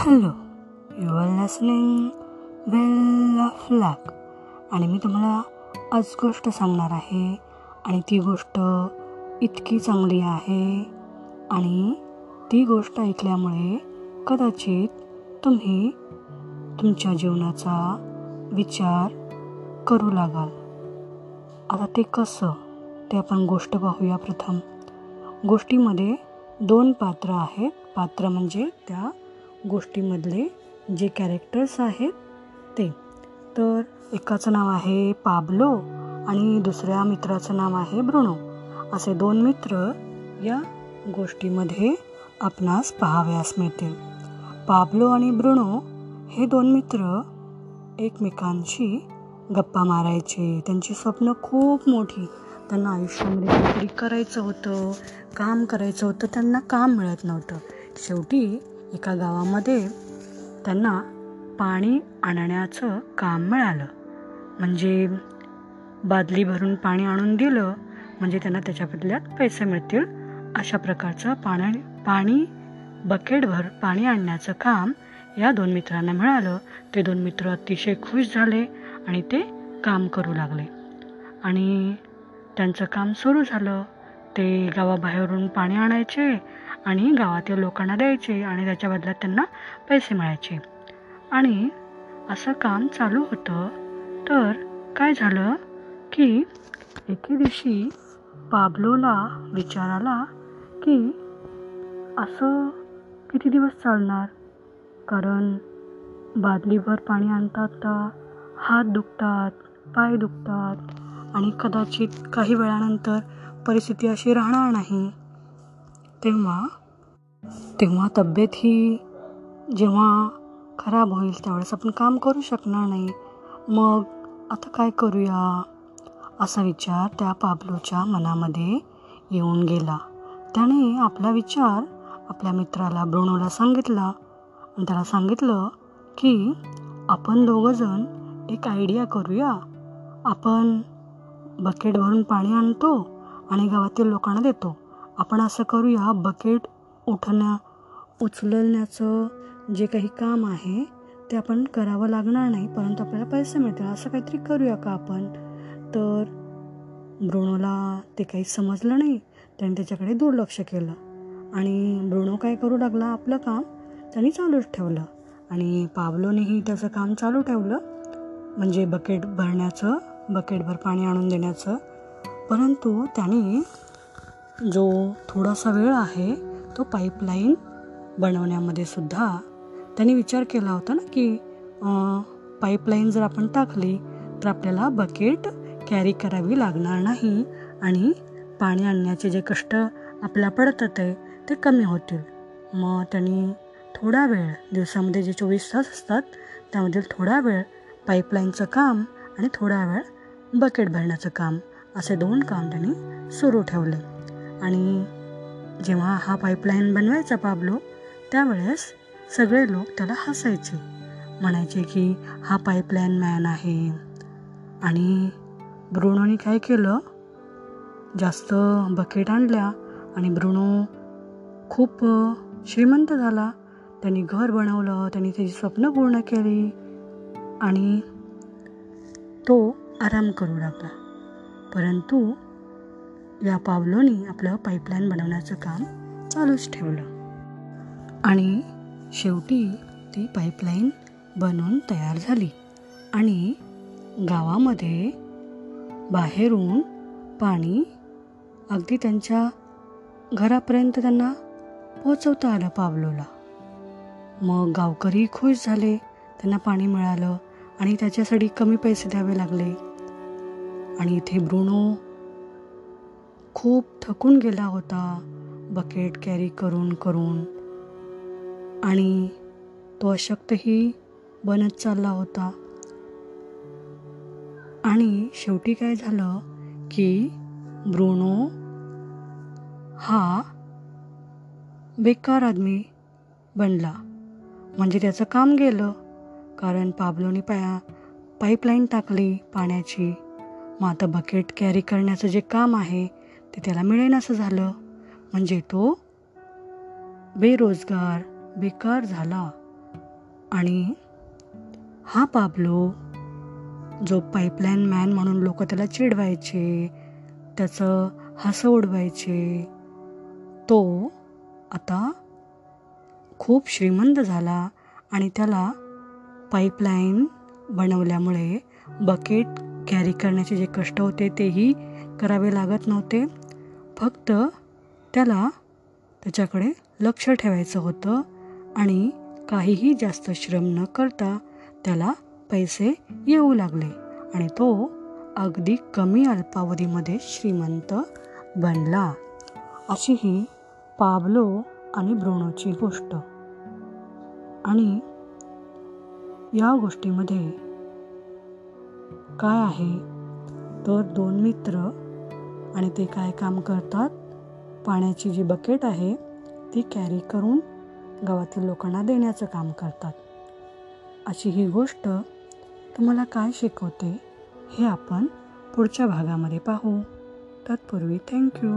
Hello you are listening well of luck आणि मी तुम्हाला आज गोष्ट सांगणार आहे आणि ती गोष्ट इतकी चांगली आहे आणि ती गोष्ट ऐकल्यामुळे कदाचित तुम्ही तुमच्या जीवनाचा विचार करू लागाल. आता ते कसं ते आपण गोष्ट पाहूया प्रथम. गोष्टीमध्ये दोन पात्र आहेत. पात्र म्हणजे त्या गोष्टीमधले जे कॅरेक्टर्स आहेत ते. तर एकाचं नाव आहे पाब्लो आणि दुसऱ्या मित्राचं नाव आहे ब्रुणो असे दोन मित्र या गोष्टीमध्ये आपणास पाहाव्यास मिळतील. पाब्लो आणि ब्रुणो हे दोन मित्र एकमेकांशी गप्पा मारायचे. त्यांची स्वप्न खूप मोठी. त्यांना आयुष्यामध्ये काहीतरी करायचं होतं काम करायचं होतं त्यांना काम मिळत नव्हतं. शेवटी एका गावामध्ये त्यांना पाणी आणण्याचं काम मिळालं. म्हणजे बादली भरून पाणी आणून दिलं म्हणजे त्यांना त्याच्या बदल्यात पैसे मिळतील. अशा प्रकारचं पाणी पाणी बकेटभर पाणी आणण्याचं काम या दोन मित्रांना मिळालं. ते दोन मित्र अतिशय खुश झाले आणि ते काम करू लागले. आणि त्यांचं काम सुरू झालं. ते गावाबाहेरून पाणी आणायचे आणि गावातील लोकांना द्यायचे आणि त्याच्या बदल्यात त्यांना पैसे मिळायचे. आणि असं काम चालू होतं. तर काय झालं की एके दिवशी पाबलोला विचार आला की असं किती दिवस चालणार? कारण बादलीभर पाणी आणतात हात दुखतात पाय दुखतात. आणि कदाचित काही वेळानंतर परिस्थिती अशी राहणार नाही. तेव्हा तेव्हा तब्येत ही जेव्हा खराब होईल त्यावेळेस आपण काम करू शकणार नाही. मग आता काय करूया? असा विचार त्या पाबलोच्या मनामध्ये येऊन गेला. त्याने आपला विचार आपल्या मित्राला ब्रोणोला सांगितला आणि त्याला सांगितलं की आपण दोघंजण एक आयडिया करूया. आपण बकेट भरून पाणी आणतो आणि गावातील लोकांना देतो. आपण असं करूया बकेट उठण्या उचलण्याचं जे काही काम आहे ते आपण करावं लागणार नाही परंतु आपल्याला पैसे मिळतील. असं काहीतरी करूया का आपण? तर ब्रोणोला ते काही समजलं नाही. त्याने त्याच्याकडे दुर्लक्ष केलं. आणि ब्रोणो काय करू लागला? आपलं काम त्यांनी चालूच ठेवलं. आणि पावलोनेही त्याचं काम चालू ठेवलं. म्हणजे बकेट भरण्याचं बकेटभर पाणी आणून देण्याचं. परंतु त्याने जो थोडासा वेळ आहे तो पाईपलाईन बनवण्यामध्ये सुद्धा त्यांनी विचार केला होता ना की पाईपलाईन जर आपण टाकली तर आपल्याला बकेट कॅरी करावी लागणार नाही आणि पाणी आणण्याचे जे कष्ट आपल्याला पडत होते ते कमी होतील. मग त्यांनी थोडा वेळ दिवसामध्ये जे चोवीस तास असतात त्यामधील थोडा वेळ पाईपलाईनचं काम आणि थोडा वेळ बकेट भरण्याचं काम असे दोन काम त्यांनी सुरू ठेवले. आणि जेव्हा हा पाईपलाईन बनवायचा पाबलो त्यावेळेस सगळे लोक त्याला हसायचे. म्हणायचे की हा पाईपलाईन मॅन आहे. आणि ब्रुणोने काय केलं? जास्त बकेट आणल्या आणि ब्रुणो खूप श्रीमंत झाला. त्यांनी घर बनवलं त्यांनी त्याची स्वप्न पूर्ण केली आणि तो आराम करू लागला. परंतु या पावलोनी आपलं पाईपलाईन बनवण्याचं काम चालूच ठेवलं. आणि शेवटी ती पाईपलाईन बनवून तयार झाली. आणि गावामध्ये बाहेरून पाणी अगदी त्यांच्या घरापर्यंत त्यांना पोचवता आलं पावलोला. मग गावकरी खुश झाले त्यांना पाणी मिळालं आणि त्याच्यासाठी कमी पैसे द्यावे लागले. आणि इथे ब्रुनो खूप थकून गेला होता. बकेट कॅरी करून करून. आणि तो अशक्तही बनत चालला होता. आणि शेवटी काय झालं की ब्रुनो हा बेकार आदमी बनला. म्हणजे त्याचं काम गेलं. कारण पाबलोनी पाया पाईपलाईन टाकली पाण्याची. मग आता बकेट कॅरी करण्याचं जे काम आहे ते त्याला मिळेन असं झालं. म्हणजे तो बेरोजगार बेकार झाला. आणि हा पाबलो जो पाईपलाईन मॅन म्हणून लोक त्याला चिडवायचे त्याचं हसं उडवायचे तो आता खूप श्रीमंत झाला आणि त्याला पाईपलाईन बनवल्यामुळे बकेट कॅरी करण्याचे जे कष्ट होते तेही करावे लागत नव्हते. फक्त त्याला त्याच्याकडे लक्ष ठेवायचं होतं आणि काहीही जास्त श्रम न करता त्याला पैसे येऊ लागले आणि तो अगदी कमी अल्पावधीमध्ये श्रीमंत बनला. अशी ही पाब्लो आणि ब्रोणोची गोष्ट. आणि या गोष्टीमध्ये काय आहे? तर दोन मित्र आणि ते काय काम करतात? पाण्याची जी बकेट आहे ती कॅरी करून गावातील लोकांना देण्याचं काम करतात. अशी ही गोष्ट तुम्हाला काय शिकवते हे आपण पुढच्या भागामध्ये पाहू. तत्पूर्वी थँक्यू